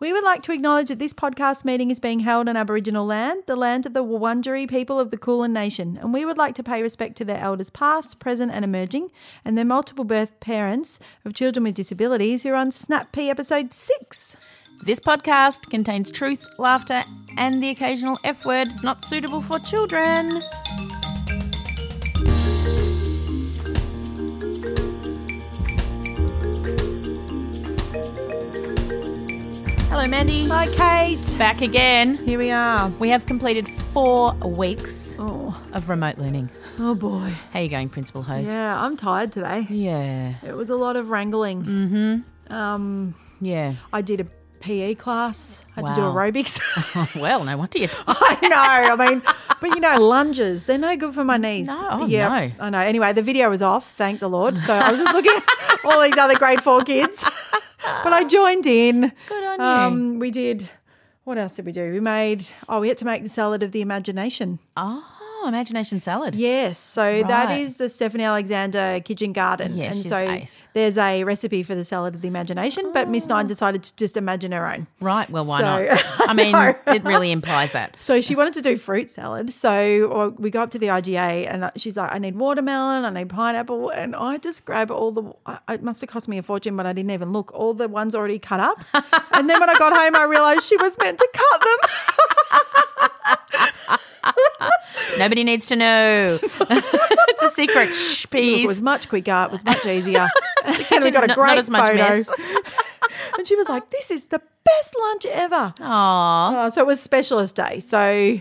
We would like to acknowledge that this podcast meeting is being held on Aboriginal land, the land of the Wurundjeri people of the Kulin Nation, and we would like to pay respect to their elders past, present, and emerging, and their multiple birth parents of children with disabilities who are on Snap P episode 6. This podcast contains truth, laughter, and the occasional F word not suitable for children. Hello, Mandy. Hi, Kate. Back again. Here we are. We have completed four weeks Oh, of remote learning. oh boy. How you going, Principal Hose? Yeah, I'm tired today. Yeah. It was a lot of wrangling. Mm-hmm. Um, Yeah. I did a PE class. Had to do Wow. aerobics. well, no wonder you're tired. I know. I mean, but you know, lunges, they're no good for my knees. No, oh, yeah, no. I know. Anyway, the video was off, thank the Lord. So I was just looking at all these other grade four kids. But I joined in. Good on you. Um, we did, what else did we do? We made, oh, we had to make the salad of the imagination. Oh, imagination salad. Yes. So that Right. is the Stephanie Alexander kitchen garden. Yeah, and she's so ace. there's a recipe for the salad of the imagination, but Miss Nine decided to just imagine her own. Right. Well, why So- not? I mean, know. it really implies that. So she wanted to do fruit salad. So we go up to the IGA and uh, she's like, I need watermelon, I need pineapple. And I just grab all the, it must have cost me a fortune, but I didn't even look. All the ones already cut up. and then when I got home, I realized she was meant to cut them. Nobody needs to know. it's a secret. Shh, Look, it was much quicker. It was much easier. and we got a great not as much photo. and she was like, this is the best lunch ever. Aw. Oh, so it was specialist day. So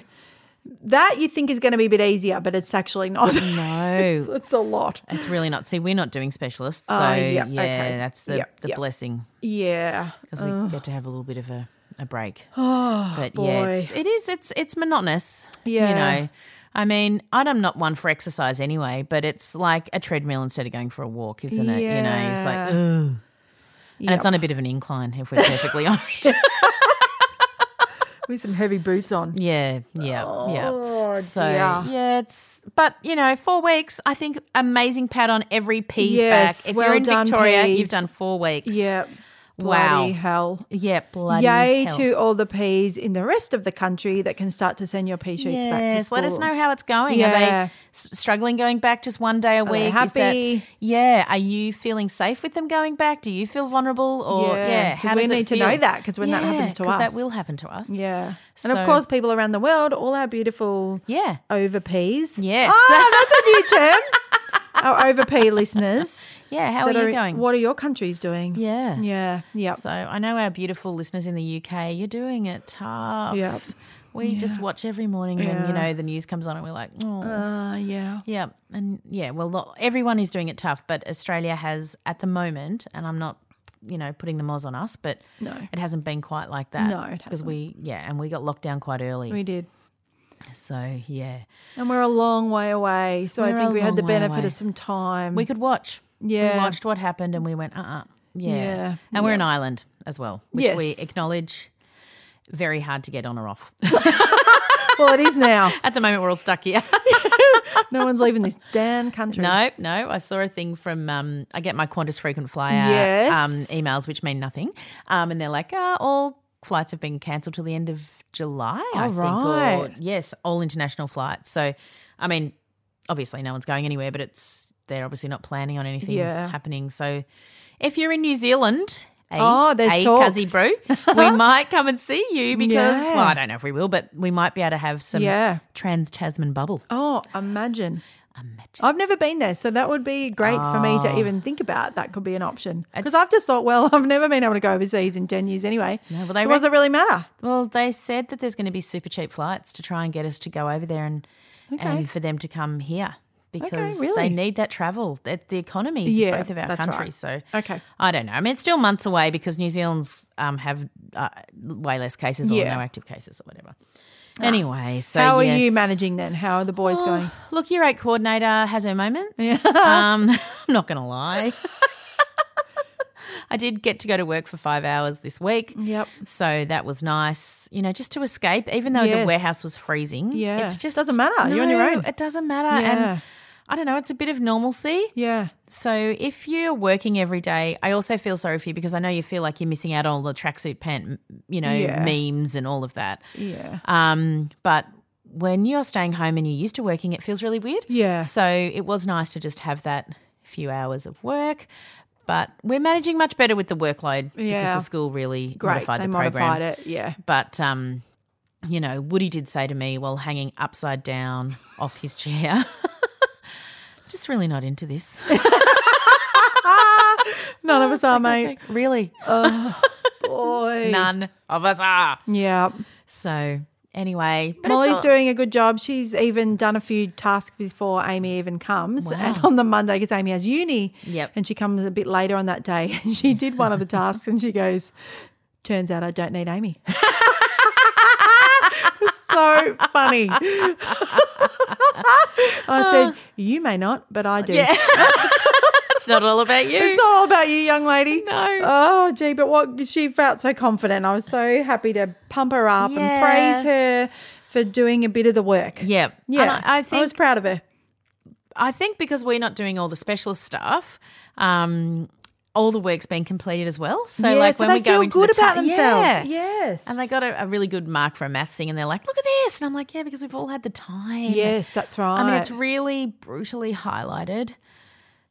that you think is going to be a bit easier, but it's actually not. No. it's, it's a lot. It's really not. See, we're not doing specialists. So, oh, yeah, yeah, okay. that's the, Yep, the yep. blessing Yeah. because we get to have a little bit of a, a break. Oh, but yeah, it's, it is. It's it's monotonous. Yeah. You know, I mean, I'm not one for exercise anyway, but it's like a treadmill instead of going for a walk, isn't it? You know, it's like, Yeah. ugh. And it's on a bit of an incline, if we're perfectly honest. With some heavy boots on. Yeah, yeah, Oh, yeah. So dear. yeah, it's but you know, four weeks. I think amazing pat on every P's Yes, back. If well you're in done, Victoria, Peas. you've done four weeks. Yeah. Wow. Bloody hell. Yeah, bloody hell. Yay hell. to all the P's in the rest of the country that can start to send your P sheets back to Yes, school. let us know how it's going. Are they struggling going back just one day a they week? Is that- happy? yeah. Are you feeling safe with them going back? Do you feel vulnerable? Or Yeah, yeah, how we need to know that, 'cause when that happens to us. that will happen to us. Yeah. So- and of course, people around the world, all our beautiful Yeah. over P's. Yes. Oh, that's a new term. Our overpay listeners. Yeah. How are you going? What are your countries doing? Yeah. Yeah. Yeah. So I know our beautiful listeners in the UK, you're doing it tough. Yep. We just watch every morning when, Yeah. you know, the news comes on and we're like, oh. Uh, yeah. yeah. And yeah, well, lo- everyone is doing it tough, but Australia has at the moment, and I'm not, you know, putting the moz on us, but No. it hasn't been quite like that. No, it Because we, yeah, and we got locked down quite early. We did. So yeah. And we're a long way away. So We're I think we had the benefit of some time. We could watch. Yeah. We watched what happened and we went, uh uh Yeah. Yeah, And we're yeah. an island as well, which we acknowledge very hard to get on or off. Well, it is now. At the moment, we're all stuck here. No one's leaving this damn country. no, no. I saw a thing from, um, I get my Qantas frequent flyer Yes. um, emails, which mean nothing. Um, and they're like, uh, all flights have been cancelled till the end of July, I Oh, think. Or, yes, all international flights. So, I mean, obviously no one's going anywhere, but it's they're obviously not planning on anything Yeah. happening. So, if you're in New Zealand, a, Oh, there's a talks. Cuzzy Brew, we might come and see you because, Yeah. well, I don't know if we will, but we might be able to have some Yeah. trans Tasman bubble. Oh, imagine. Imagine. I've never been there, so that would be great for me Oh. to even think about. That could be an option because I've just thought, well, I've never been able to go overseas in ten years anyway. No, well, they so what does it really matter? Well, they said that there's going to be super cheap flights to try and get us to go over there and and for them to come here because really? they need that travel. That the economies Yeah, of both of our countries. right. So Okay. I don't know. I mean, it's still months away because New Zealand's um, have uh, way less cases or Yeah. no active cases or whatever. Anyway, so How are you managing then? How are the boys going? Look, your eight coordinator has her moments. um, I'm not going to lie. I did get to go to work for five hours this week. Yep. So that was nice, you know, just to escape, even though the warehouse was freezing. Yeah. It's just Doesn't matter. You're on your own. It doesn't matter. Yeah. And I don't know, it's a bit of normalcy. Yeah. So if you're working every day, I also feel sorry for you because I know you feel like you're missing out on all the tracksuit pant, you know, Yeah. memes and all of that. Yeah. Um, but when you're staying home and you're used to working, it feels really weird. Yeah. So it was nice to just have that few hours of work. But we're managing much better with the workload Yeah. because the school really Great. modified they the program. modified it. Yeah. But um, you know, Woody did say to me while hanging upside down off his chair, just really not into this. None of oh, us are, mate. really, Oh, Boy. none of us are. Yeah. So anyway, but it's Molly's all- doing a good job. She's even done a few tasks before Amy even comes. Wow. And on the Monday, because Amy has uni, Yep. and she comes a bit later on that day, and she did one of the tasks, and she goes, "Turns out I don't need Amy." so funny. I said, "You may not, but I do." Yeah. it's not all about you. It's not all about you, young lady. No. Oh, gee, but what she felt so confident. I was so happy to pump her up Yeah. and praise her for doing a bit of the work. Yeah. Yeah. And I, I think I was proud of her. I think because we're not doing all the specialist stuff, um, all the work's been completed as well. So Yeah, like so when we go feel into good the ta- themselves. Yeah. Yes. And they got a, a really good mark for a maths thing, and they're like, "Look at this," and I'm like, "Yeah, because we've all had the time." Yes, that's right. I mean, it's really brutally highlighted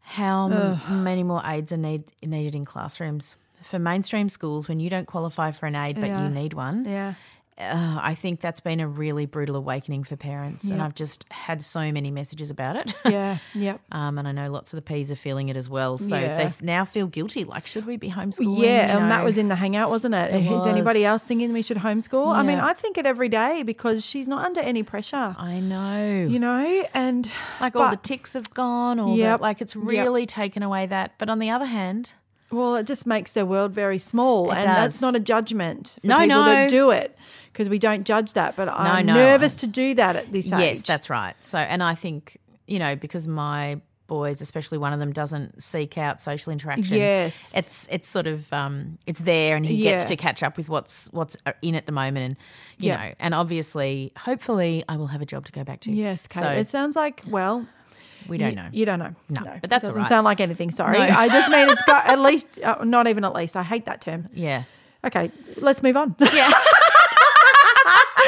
how m- many more aids are need, needed in classrooms for mainstream schools when you don't qualify for an aid, but Yeah. you need one. yeah. Uh, I think that's been a really brutal awakening for parents, and I've just had so many messages about it. Yeah. Yep. Um, and I know lots of the P's are feeling it as well. So Yeah. they now feel guilty. Like, should we be homeschooling? Yeah, You and that was in the hangout, wasn't it? It Is anybody else thinking we should homeschool? I mean, I think it every day because she's not under any pressure. I know. You know, and like all the ticks have gone. Yep. the, like it's Yep. really taken away that. But on the other hand, Well, it just makes their world very small, It and that's not a judgment for No, people no. that do it because we don't judge that. But I'm no. nervous to do that at this age. yes, that's right. So, and I think you know because my boys, especially one of them, doesn't seek out social interaction. Yes. it's it's sort of um, it's there, and he gets to catch up with what's what's uh, in at the moment, and you Yeah. know, and obviously, hopefully, I will have a job to go back to. Yes, Kate. So it sounds like well. we don't you, know. You don't know. No, but that doesn't right. sound like anything. Sorry, No. I just mean it's got at least, uh, not even at least. I hate that term. yeah. Okay, let's move on. Yeah.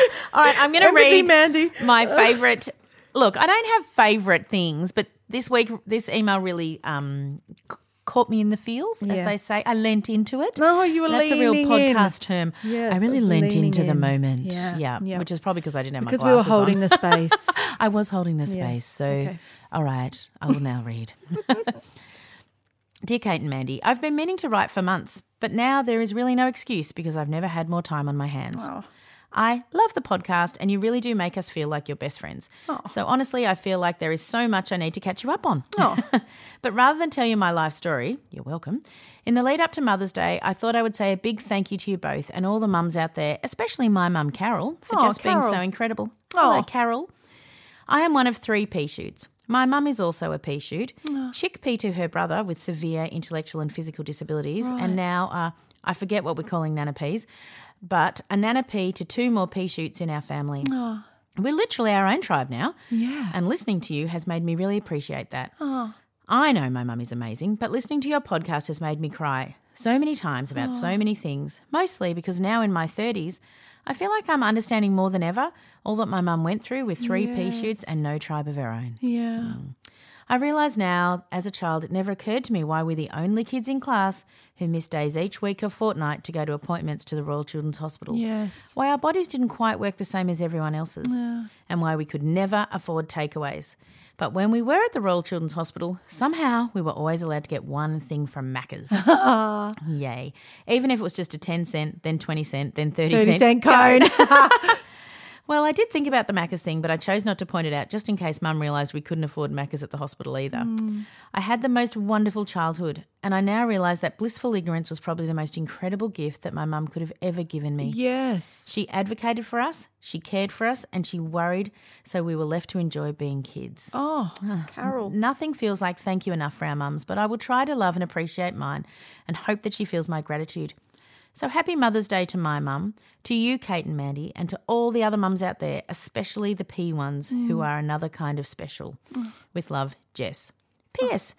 All right, I'm going to read Mandy. my favorite. Look, I don't have favorite things, but this week, this email really um, c- caught me in the feels, as they say. I lent into it. Oh, you were That's a real leaning in. podcast term. Yes, I really it was lent leaning into the moment. Yeah, Yeah, yeah. which is probably because I didn't have because my we were holding on. the space. I was holding the Yeah, space. So, okay. all right, I will now read. Dear Kate and Mandy, I've been meaning to write for months, but now there is really no excuse because I've never had more time on my hands. Oh. I love the podcast, and you really do make us feel like you're best friends. Oh. So, honestly, I feel like there is so much I need to catch you up on. Oh. but rather than tell you my life story, you're welcome. In the lead up to Mother's Day, I thought I would say a big thank you to you both and all the mums out there, especially my mum, Carol, for Oh, just being so incredible. Oh. Hello, Carol. I am one of three pea shoots. My mum is also a pea shoot, chickpea to her brother with severe intellectual and physical disabilities, and now uh, I forget what we're calling nana peas, but a nana pea to two more pea shoots in our family. We're literally our own tribe now. Yeah. And listening to you has made me really appreciate that. Oh. I know my mum is amazing, but listening to your podcast has made me cry so many times about so many things, mostly because now in my 30s, I feel like I'm understanding more than ever all that my mum went through with three pea shoots and no tribe of her own. Yeah. Mm. I realise now, as a child, it never occurred to me why we're the only kids in class who miss days each week or fortnight to go to appointments to the Royal Children's Hospital. Yes. Why our bodies didn't quite work the same as everyone else's, and why we could never afford takeaways. But when we were at the Royal Children's Hospital, somehow we were always allowed to get one thing from Macca's. Yay. Even if it was just a 10 cent, then 20 cent, then 30, 30 cent cone. well, I did think about the Macca's thing, but I chose not to point it out just in case Mum realised we couldn't afford Macca's at the hospital either. I had the most wonderful childhood, and I now realise that blissful ignorance was probably the most incredible gift that my mum could have ever given me. yes. She advocated for us, she cared for us, and she worried so we were left to enjoy being kids. Oh, Carol. Nothing feels like thank you enough for our mums, but I will try to love and appreciate mine and hope that she feels my gratitude. So happy Mother's Day to my mum, to you, Kate and Mandy, and to all the other mums out there, especially the P ones who mm. are another kind of special. Mm. With love, Jess. P.S.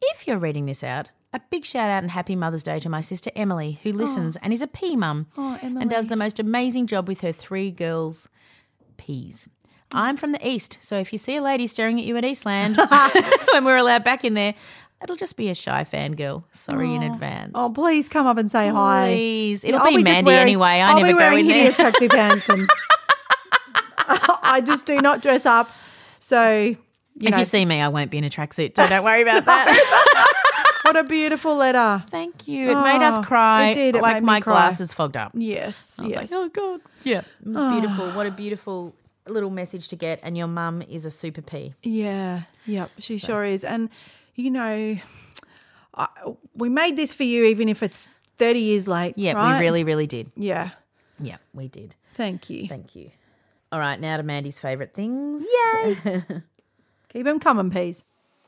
If you're reading this out, a big shout out and happy Mother's Day to my sister Emily, who oh. listens and is a P mum Oh, and does the most amazing job with her three girls' P's. I'm from the East, so if you see a lady staring at you at Eastland when we're allowed back in there, it'll just be a shy fangirl. Sorry in oh. advance. Oh, please come up and say hi. Please. It'll I'll be just Mandy wearing- anyway. I I'll never be go wearing in there. hideous tracksuit pants and I just do not dress up. So, you if know, you see me, I won't be in a tracksuit, so don't worry about that. what a beautiful letter. Thank you. It made us Oh, cry. it did. It like made me my cry. glasses fogged up. Yes. I was yes. like, oh god, yeah, it was ah. beautiful. What a beautiful little message to get. And your mum is a super P. Yeah, yep, she sure is. And, you know, I, we made this for you, even if it's 30 years late. Yeah, right? we really, really did. Yeah, Yeah, we did. thank you. Thank you. All right, now to Mandy's favourite things. Yay! Keep them coming, please.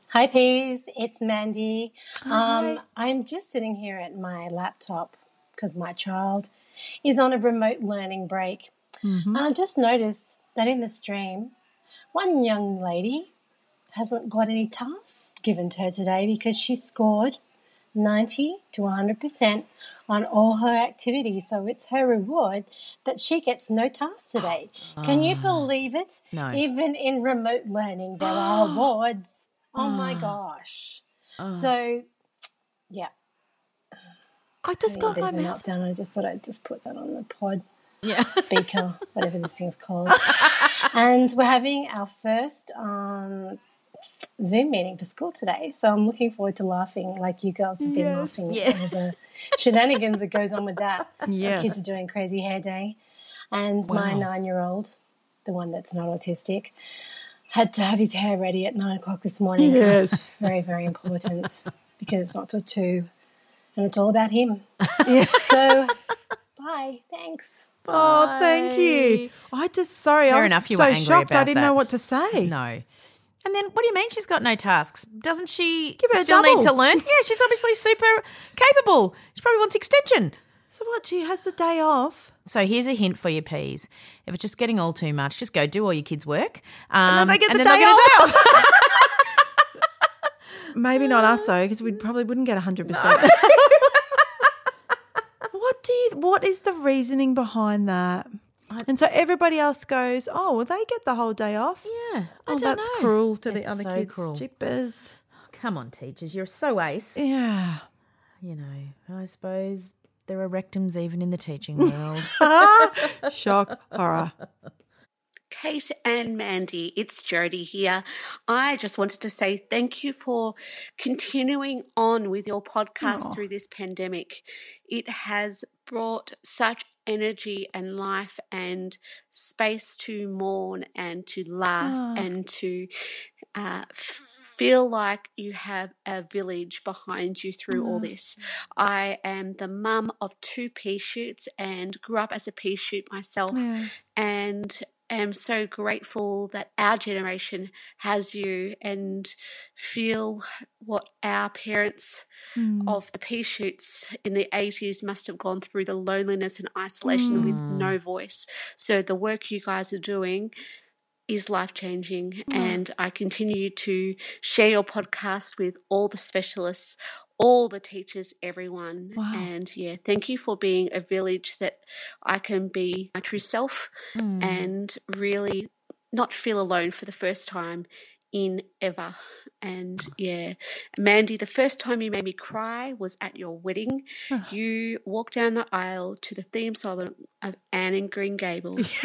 Hi, Peas. It's Mandy. Um, I'm just sitting here at my laptop because my child is on a remote learning break. And I've just noticed that in the stream, one young lady hasn't got any tasks given to her today because she scored 90 to 100% on all her activities. So it's her reward that she gets no tasks today. Can you ah. believe it? No. Even in remote learning, there are awards. Oh my ah. gosh. Ah. So, yeah, I just got my mouth. meltdown. I just thought I'd just put that on the pod Yeah. speaker, whatever this thing's called. and we're having our first um, Zoom meeting for school today. So I'm looking forward to laughing like you girls have been Yes. laughing at all the shenanigans that goes on with that. Yes. The kids are doing crazy hair day. And my nine year old, the one that's not autistic, had to have his hair ready at nine o'clock this morning. Yes. very, very important because it's not till two and it's all about him. Yeah. So, bye. Thanks. Oh, thank you. I just sorry. Fair I was enough, you so were angry shocked. I didn't that. know what to say. No. And then what do you mean she's got no tasks? Doesn't she Give her a still need to learn? Yeah, she's obviously super capable. She probably wants extension. So what? She has the day off. So here's a hint for your peas. If it's just getting all too much, just go do all your kids' work. Um, then they get the day get a day off. Maybe not us though, because we probably wouldn't get hundred percent. What do you? What is the reasoning behind that? And so everybody else goes, oh, well, they get the whole day off. yeah, I Oh, don't that's know. cruel to the other so kids. cruel. Jippers. Come on, teachers, you're so ace. Yeah. You know, I suppose there are rectums even in the teaching world. Shock, horror. Kate and Mandy, it's Jody here. I just wanted to say thank you for continuing on with your podcast through this pandemic. It has brought such energy and life and space to mourn and to laugh and to uh, feel like you have a village behind you through all this. I am the mum of two pea shoots and grew up as a pea shoot myself. And am so grateful that our generation has you and feel what our parents hmm. of the pea shoots in the 80s must have gone through the loneliness and isolation with hmm. no voice. So the work you guys are doing is life changing. Hmm. And I continue to share your podcast with all the specialists, all the teachers, everyone. And yeah, thank you for being a village that I can be my true self mm. and really not feel alone for the first time in ever. And yeah, Mandy, the first time you made me cry was at your wedding. You walked down the aisle to the theme song of- of Anne in Green Gables.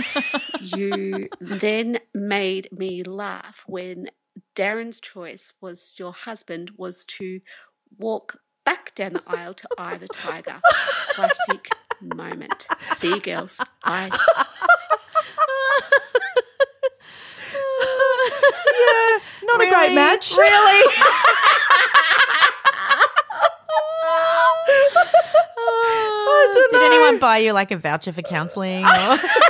you then made me laugh when Darren's choice was your husband was to walk back down the aisle to Eye the Tiger. Classic moment. See you, girls. Bye. Not a great match. Really? Did anyone buy you like a voucher for counselling? Or...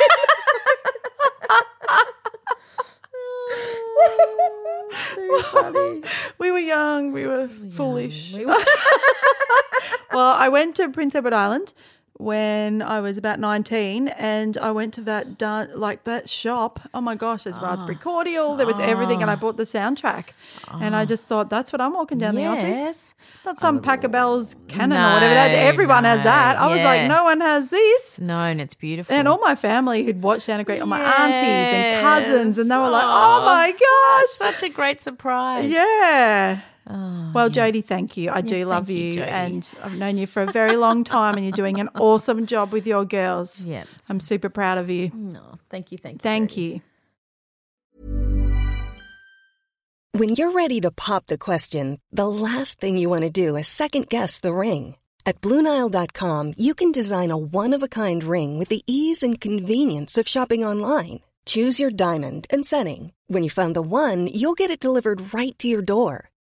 we were young. We were foolish. well, I went to Prince Edward Island when I was about 19 and I went to that like that shop. Oh my gosh, there's raspberry ah. cordial, there was everything and I bought the soundtrack. And I ah. just thought that's what I'm walking down the aisle to. yes. Not some Pachelbel's Canon No, or whatever. That everyone has that. I was like, no one has this. No, and it's beautiful. And all my family who'd watched Anna Great, all my aunties and cousins, and they were like, "Oh my gosh, such a great surprise. yeah." Oh, Well, Jodie, thank you. I do love you, you, and I've known you for a very long time, and you're doing an awesome job with your girls. Yeah. I'm super proud of you. No, thank you, thank you. Thank Jodie. you. When you're ready to pop the question, the last thing you want to do is second guess the ring. At Bluenile.com, you can design a one of a kind ring with the ease and convenience of shopping online. Choose your diamond and setting. When you find the one, you'll get it delivered right to your door.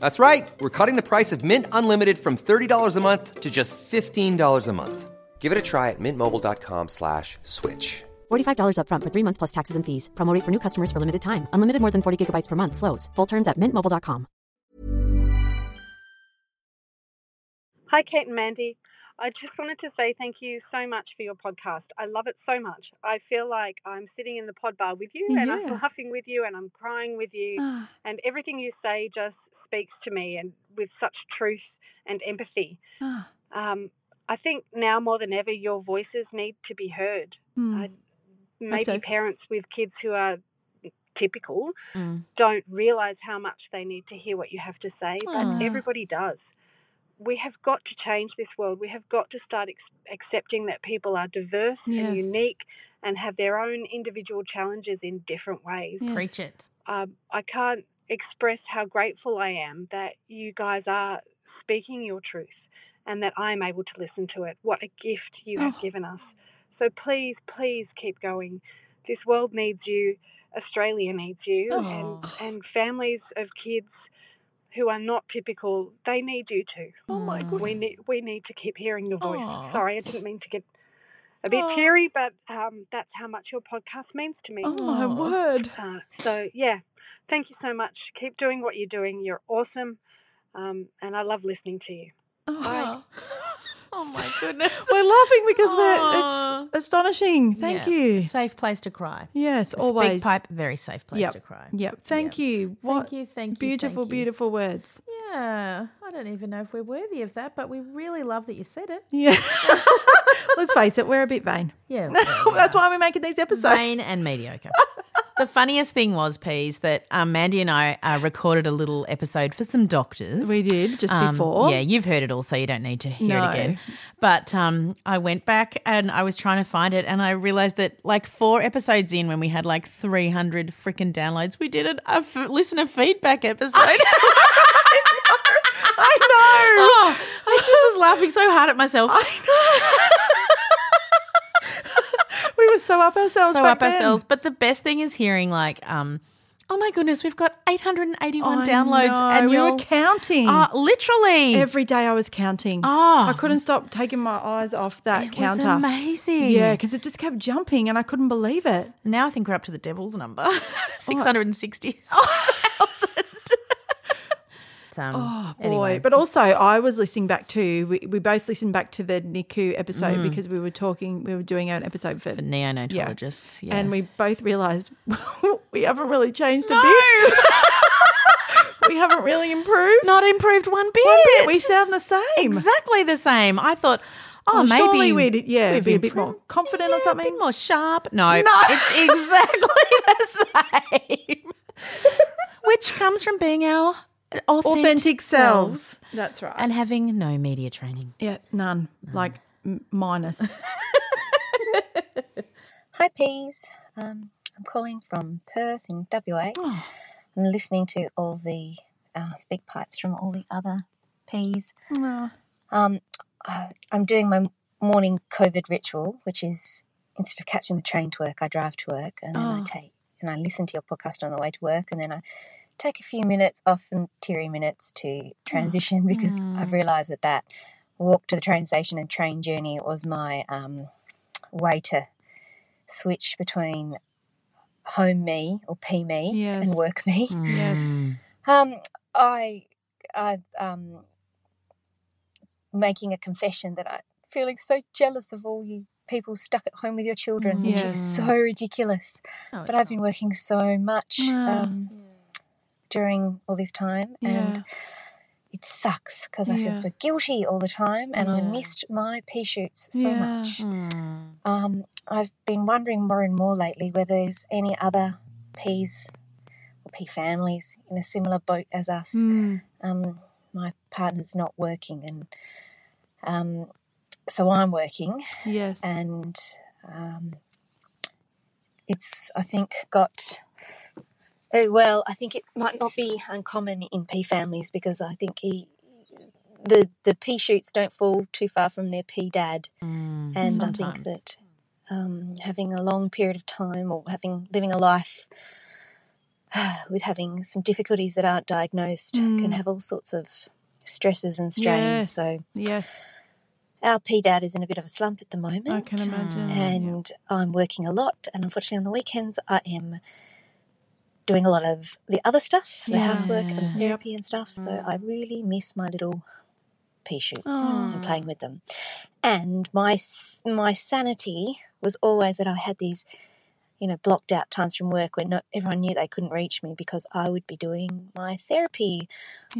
That's right. We're cutting the price of Mint Unlimited from $30 a month to just $15 a month. Give it a try at mintmobile.com slash switch. $45 upfront for three months plus taxes and fees. Promo for new customers for limited time. Unlimited more than 40 gigabytes per month. Slows. Full terms at mintmobile.com. Hi, Kate and Mandy. I just wanted to say thank you so much for your podcast. I love it so much. I feel like I'm sitting in the pod bar with you and I'm Yeah. laughing with you and I'm crying with you. Ah. And everything you say just speaks to me and with such truth and empathy. Ah. Um, I think now more than ever, your voices need to be heard. Hmm. I, maybe so. parents with kids who are typical Mm. don't realize how much they need to hear what you have to say, but Aw. everybody does. We have got to change this world. We have got to start ex- accepting that people are diverse Yes. and unique and have their own individual challenges in different ways. Yes. Preach it. Um, I can't express how grateful I am that you guys are speaking your truth and that I'm able to listen to it. What a gift you have Oh. given us. So please, please keep going. This world needs you. Australia needs you. Oh. And, and families of kids who are not typical, they need you too. Oh my Mm. goodness. We need, we need to keep hearing your voice. Aw. Sorry, I didn't mean to get a bit Aw. teary, but um, that's how much your podcast means to me. Oh my word. Uh, so yeah, thank you so much. Keep doing what you're doing. You're awesome, um, and I love listening to you. Oh. Oh my goodness. We're laughing because Aw. we're it's astonishing. Thank Yeah. you. Safe place to cry. Yes, A always. Speak pipe, very safe place Yep. to cry. Yep. Thank Yep. you. What you, thank you, Beautiful, thank you. beautiful words. Yeah, I don't even know if we're worthy of that, but we really love that you said it. Yeah. Let's face it, we're a bit vain. Yeah, That's why we're making these episodes. vain and mediocre. The funniest thing was, Peas, that um, Mandy and I uh, recorded a little episode for some doctors. We did just Um, before. Yeah, you've heard it all, so you don't need to hear No. it again. But um, I went back and I was trying to find it, and I realized that like four episodes in, when we had like 300 freaking downloads, we did an, a f- listener feedback episode. I know. Oh, I just was laughing so hard at myself. we were so up ourselves. so up then. ourselves. But the best thing is hearing like, um, oh my goodness, we've got 881 I downloads, know, and we were counting. Uh, literally. Every day I was counting. Oh. I couldn't stop taking my eyes off that It was counter. amazing. Yeah, because it just kept jumping and I couldn't believe it. now I think we're up to the devil's number 660. um, Oh boy! anyway. But also, I was listening back to. We, we both listened back to the NICU episode Mm. because we were talking. We were doing an episode for, For neonatologists, yeah. and we both realised we haven't really changed a bit. we haven't really improved. Not improved one bit. One bit. We sound the same. exactly the same. I thought, oh, Well, maybe surely we'd yeah we've be a bit more confident or something. A bit more sharp. No, No. it's exactly the same. Which comes from being our authentic, Authentic selves. selves That's right. and having no media training. yeah, none. Like m- minus. Hi, Peas. Um, I'm calling from Perth in WA. Oh. I'm listening to all the uh, speak pipes from all the other Peas. Oh. Um, uh, I'm doing my morning COVID ritual, which is instead of catching the train to work, I drive to work and then I Oh. take and I listen to your podcast on the way to work, and then I take a few minutes, often teary minutes, to transition because I've realised that that walk to the train station and train journey was my um, way to switch between home me or P me Yes. and work me. Yes. Um, I, I, um, making a confession that I'm feeling so jealous of all you people stuck at home with your children, which is so ridiculous. No, but I've been working so much um, during all this time, Yeah. and it sucks because I feel so guilty all the time, and I missed my pea shoots so Yeah. much. Um, I've been wondering more and more lately whether there's any other peas or pea families in a similar boat as us. Mm. Um, my partner's not working, and um, so I'm working, Yes. and um, it's I think got. Oh, Well, I think it might not be uncommon in pea families because I think he, the the pea shoots don't fall too far from their pea dad, and I think that um, having a long period of time or having living a life with having some difficulties that aren't diagnosed can Mm. have all sorts of stresses and strains. yes. So yes. our P dad is in a bit of a slump at the moment. I can imagine. And I'm working a lot, and unfortunately, on the weekends, I am doing a lot of the other stuff, the Yeah. housework Yep. and therapy and stuff. So I really miss my little pea shoots and playing with them. And my my sanity was always that I had these, you know, blocked out times from work where not everyone knew they couldn't reach me because I would be doing my therapy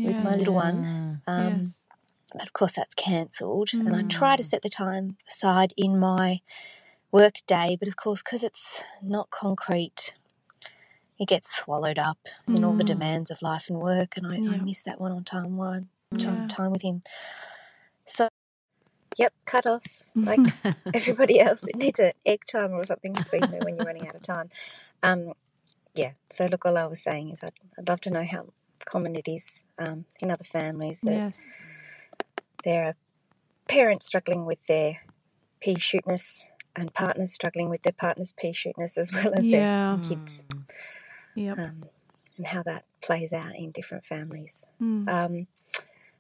with my little one. Um, yes. but of course that's cancelled and i try to set the time aside in my work day but of course because it's not concrete it gets swallowed up in all the demands of life and work and i, I miss that one on time one time, Yeah. time with him. So yep cut off. Like everybody else it needs an egg timer or something so you know when you're running out of time. Um yeah so look all i was saying is i'd, I'd love to know how common it is um, in other families that Yes. there are parents struggling with their pea shootness and partners struggling with their partner's pea shootness as well as Yeah. their kids Yep. um, and how that plays out in different families. Mm. Um,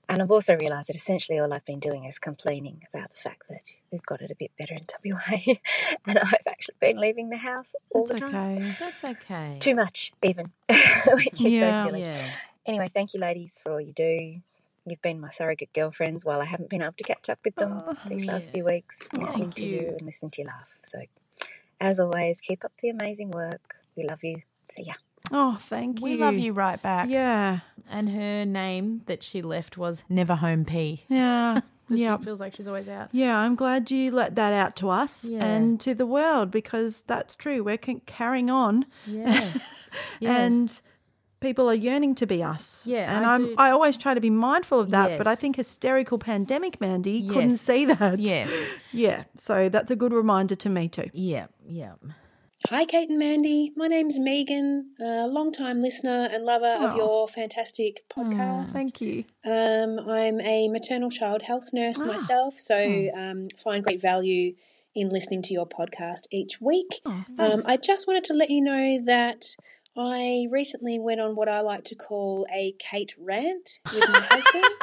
and I've also realised that essentially all I've been doing is complaining about the fact that we've got it a bit better in WA and I've actually been leaving the house all That's the time. okay. That's okay. Too much, even, which is Yeah. so silly. Yeah. Anyway, thank you, ladies, for all you do. You've been my surrogate girlfriends while I haven't been able to catch up with them these last few weeks, listening to you. and listening to you laugh. So, as always, keep up the amazing work. We love you. See ya. Oh, thank you. We love you right back. Yeah. And her name that she left was Never Home P. Yeah. yeah. She feels like she's always out. Yeah, I'm glad you let that out to us Yeah. and to the world because that's true. We're carrying on. Yeah. Yeah. and people are yearning to be us. Yeah, and I I'm do- I always try to be mindful of that, but I think hysterical pandemic Mandy couldn't see that. Yes. Yeah, so that's a good reminder to me too. Yeah, yeah. Hi, Kate and Mandy. My name's Megan, a long-time listener and lover of your fantastic podcast. Thank you. Um, I'm a maternal child health nurse Ah. myself, so Hmm. um, find great value in listening to your podcast each week. Oh, um. I just wanted to let you know that I recently went on what I like to call a Kate rant with my husband,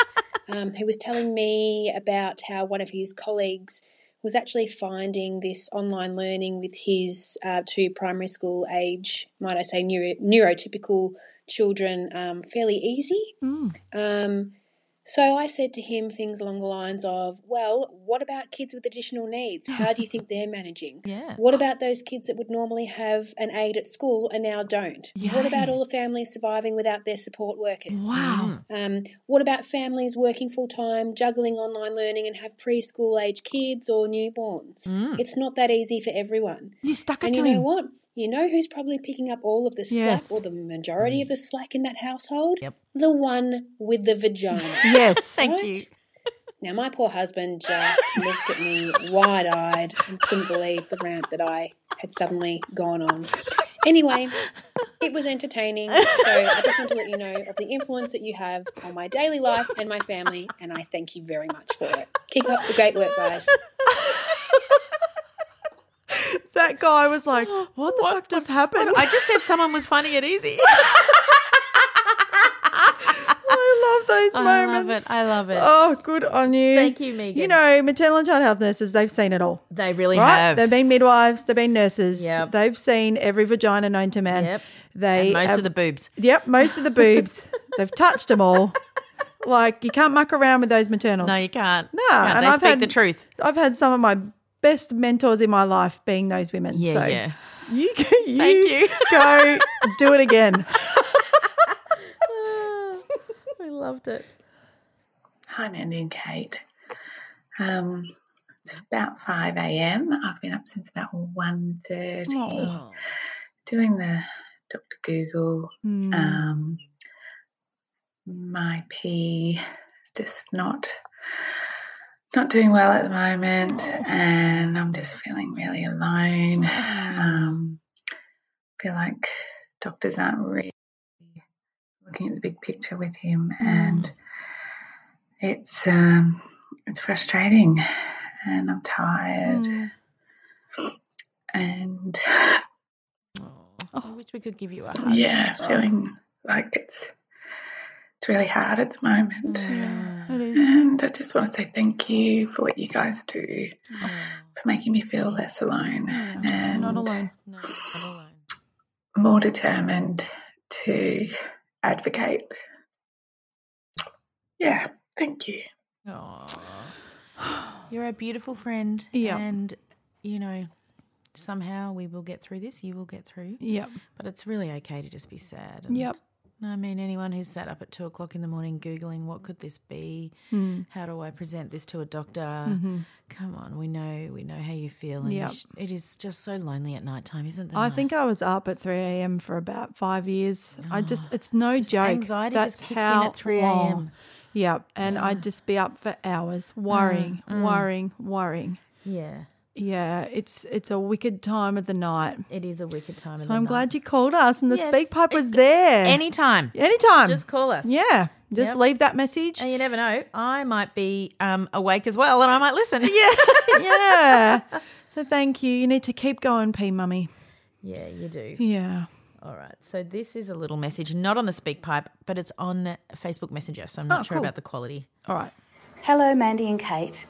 um, who was telling me about how one of his colleagues was actually finding this online learning with his uh, two primary school age, might I say, neuro- neurotypical children um, fairly easy. Um, so I said to him things along the lines of, well, what about kids with additional needs? How do you think they're managing? Yeah. What about those kids that would normally have an aid at school and now don't? What about all the families surviving without their support workers? Wow. Um, what about families working full time, juggling online learning, and have preschool age kids or newborns? Mm. It's not that easy for everyone. You stuck it And to you know what? You know who's probably picking up all of the slack Yes. or the majority of the slack in that household? Yep. The one with the vagina. Yes. Thank you. Now, my poor husband just looked at me wide eyed and couldn't believe the rant that I had suddenly gone on. Anyway, it was entertaining. So I just want to let you know of the influence that you have on my daily life and my family, and I thank you very much for it. Keep up the great work, guys. That guy was like, "What the fuck just happened?" I just said someone was finding it easy. I love those I love moments. it. I love it. Oh, good on you. Thank you, Megan. You know, maternal and child health nurses, they've seen it all. They really right? have. They've been midwives, they've been nurses. Yep. They've seen every vagina known to man. Yep. They And most have- of the boobs. Yep, most of the boobs. they've touched them all. Like you can't muck around with those maternals. No, you can't. No, No, and they I've speak had the truth. I've had some of my best mentors in my life being those women. Yeah, so yeah. You, you Thank you. go do it again. I loved it. Hi, Mandy and Kate. Um, it's about 5 a.m. I've been up since about 1.30 Oh. doing the Dr. Google. Hmm. Um, my pee is just not not doing well at the moment, and I'm just feeling really alone. Um, feel like doctors aren't really looking at the big picture with him, and it's um, it's frustrating, and I'm tired, and I wish we could give you a hug. yeah, feeling like it's it's really hard at the moment. It is. And I just want to say thank you for what you guys do, oh. for making me feel less alone and Not alone. No, not alone. more determined to advocate. Yeah, thank you. You're a beautiful friend. Yeah. And, you know, somehow we will get through this. You will get through. Yep. But it's really okay to just be sad. and- Yep. I mean, anyone who's sat up at two o'clock in the morning Googling, what could this be? Mm. How do I present this to a doctor? Mhm. Come on, we know we know how you feel. And Yep. sh- it is just so lonely at night time, isn't it? I think I was up at 3 a.m. for about five years. I just, it's no joke. Oh. anxiety That's just kicks in at 3 a.m. Yep. And I'd just be up for hours worrying, Mm, mm. worrying, worrying. Yeah. Yeah, it's it's a wicked time of the night. It is a wicked time So of the I'm night. glad you called us and the Yes, speak pipe was there. Anytime. Anytime. Just call us. Yeah. Just Yep. leave that message. And you never know, I might be um, awake as well and I might listen. Yeah. yeah. So thank you. You need to keep going, P Mummy. Yeah, you do. Yeah. All right. So this is a little message, not on the speak pipe, but it's on Facebook Messenger. So I'm not Oh, sure cool. about the quality. All right. Hello, Mandy and Kate.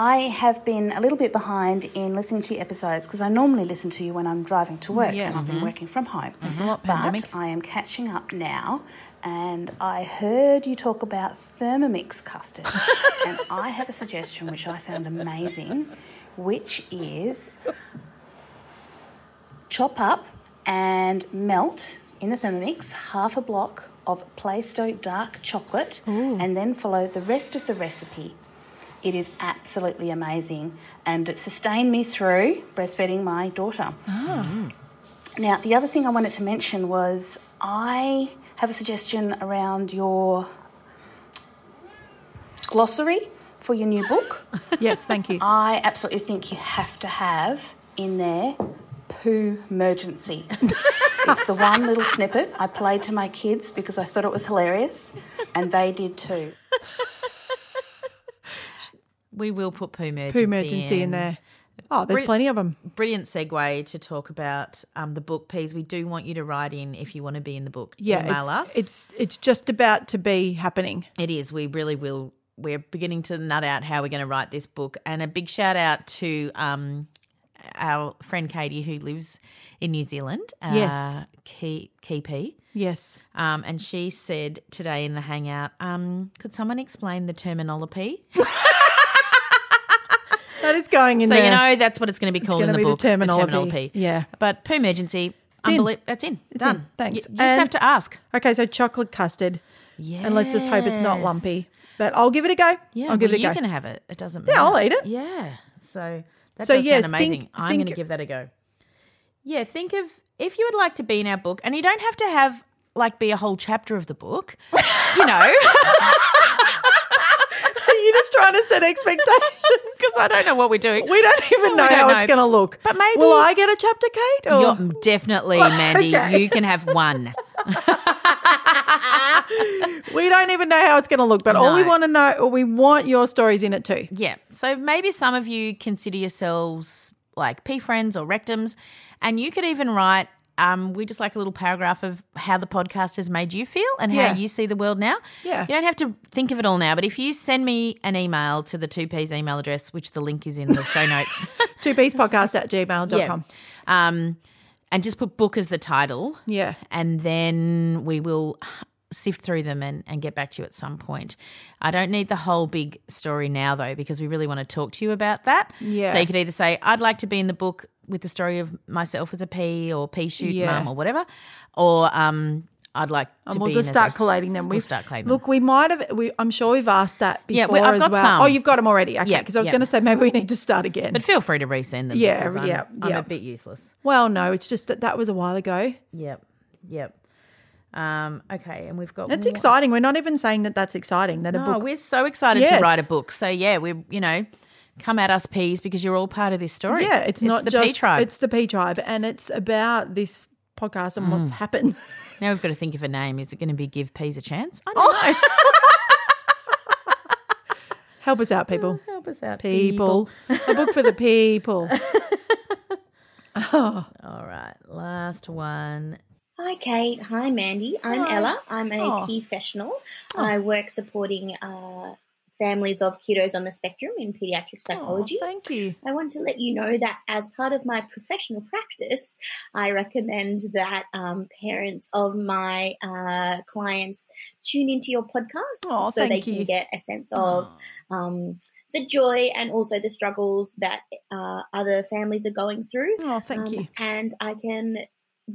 I have been a little bit behind in listening to your episodes because I normally listen to you when I'm driving to work Yes. and I've been Mhm. working from home. But pandemic. I am catching up now and I heard you talk about Thermomix custard and I have a suggestion which I found amazing, which is chop up and melt in the Thermomix half a block of Plaistowe dark chocolate and then follow the rest of the recipe. It is absolutely amazing and it sustained me through breastfeeding my daughter. Ah. Now, the other thing I wanted to mention was I have a suggestion around your glossary for your new book. yes, thank you. I absolutely think you have to have in there poo emergency. it's the one little snippet I played to my kids because I thought it was hilarious, and they did too. We will put poo emergency, Poo emergency in there. Oh, there's plenty of them. Brilliant segue to talk about um, the book Peas. We do want you to write in if you want to be in the book. Yeah, Email it's, us. it's it's just about to be happening. It is. We really will. We're beginning to nut out how we're going to write this book. And a big shout out to um, our friend Katie, who lives in New Zealand. Uh, Yes. Key, Key Yes. Um, and she said today in the Hangout, um, could someone explain the terminology? That is going in so there. you know that's what it's going to be called in the be the book. terminology. Yeah. But poo emergency, in. unbelie- that's in. It's Done. in. Thanks. You, you just have to ask. Okay, so chocolate custard. Yeah. And let's just hope it's not lumpy. But I'll give it a go. Yeah, I'll give it a you go. You can have it. It doesn't matter. Yeah. I'll eat it. Yeah. So that So does yes, sound amazing. think- I'm going to give that a go. Yeah, think of if you would like to be in our book, and you don't have to have like be a whole chapter of the book. You know, You're just trying to set expectations. because I don't know what we're doing. We don't even know don't how know. it's going to look. But maybe Will I get a chapter, Kate? Or? You're definitely, Mandy. Okay. You can have one. We don't even know how it's going to look, but all we want to know, or we want your stories in it too. Yeah. So maybe some of you consider yourselves like P friends or rectums, and you could even write. Um, we just like a little paragraph of how the podcast has made you feel and Yeah. how you see the world now. Yeah. You don't have to think of it all now, but if you send me an email to the two P's email address, which the link is in the show notes, Two piece podcast at gmail.com. yeah. Um, and just put book as the title. Yeah. And then we will sift through them and, and get back to you at some point. I don't need the whole big story now, though, because we really want to talk to you about that. Yeah. So you could either say, I'd like to be in the book with the story of myself as a pea or pea shoot Yeah. mum or whatever, or um, I'd like to And we'll just start a- collating them. We'll start collating Look, we might have. We, I'm sure we've asked that Yeah, before we- I've got well. some. Oh, you've got them already. Okay, Yeah, because I was yeah. going to say maybe we need to start again. But feel free to resend them. Yeah, I'm, yeah, I'm yeah. a bit useless. well, no, it's just that that was a while ago. Yep, yep. Um, okay, and we've got It's more- exciting. We're not even saying that that's exciting. That a book. we're so excited Yes. to write a book. So yeah, we're you know, come at us peas because you're all part of this story. Yeah, it's, not the just pea tribe. It's the P tribe, and it's about this podcast and what's Mm. happened. Now we've got to think of a name. Is it going to be Give Peas a Chance? I don't Oh. know. Help us out, people. Help us out, people. a book for the people. oh. All right, last one. Hi, Kate. Hi, Mandy. I'm Hi. Ella. I'm a Oh. professional. I work supporting uh, families of kiddos on the spectrum in pediatric psychology. Oh, thank you. I want to let you know that as part of my professional practice, I recommend that um, parents of my uh, clients tune into your podcast Oh, so they can you. get a sense of um, the joy and also the struggles that uh, other families are going through. Oh, thank Um, you. And I can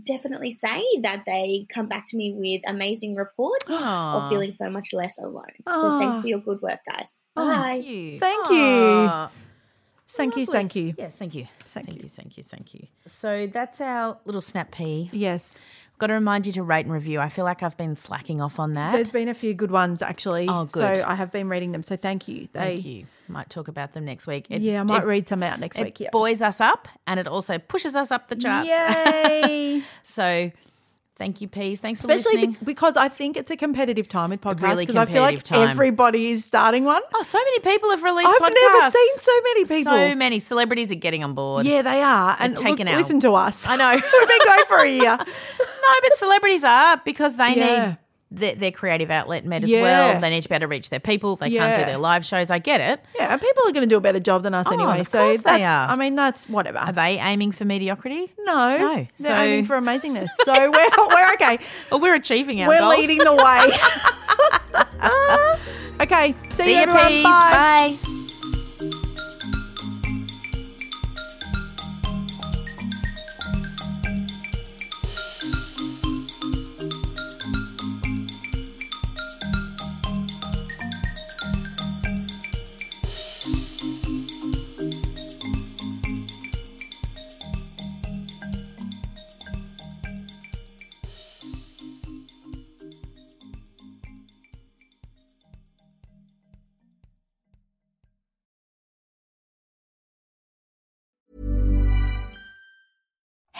definitely say that they come back to me with amazing reports Aw. of feeling so much less alone. So thanks for your good work, guys. Oh, Bye. Thank you. Thank Aw. you. Thank you. Thank you. Yes, thank you. Thank, you. Thank you. Thank you. So that's our little snap pea. Yes. Got to remind you to rate and review. I feel like I've been slacking off on that. There's been a few good ones actually. Oh, good. So I have been reading them. So thank you. They, Thank you. Might talk about them next week. Yeah, I might it- read some out next it week. Yeah. buoys us up and it also pushes us up the charts. Yay! so thank you, Peas. Thanks for Especially listening. be- because I think it's a competitive time with podcasts really because I feel like time. everybody is starting one. Oh, so many people have released I've podcasts. never seen so many people. So many celebrities are getting on board. Yeah, they are. They're And taking look, our- listen to us. I know. We've been going for a year. No, but celebrities are because they Yeah. need their, their creative outlet met as Yeah. well. They need to be able to reach their people. They can't do their live shows. I get it. Yeah, and people are going to do a better job than us Oh, anyway. of so they are. I mean, that's whatever. Are they aiming for mediocrity? No, No. they're So- aiming for amazingness. So we're, we're okay. Well, we're achieving our We're goals. leading the way. okay, see, See you everyone. Peas. Bye. Bye.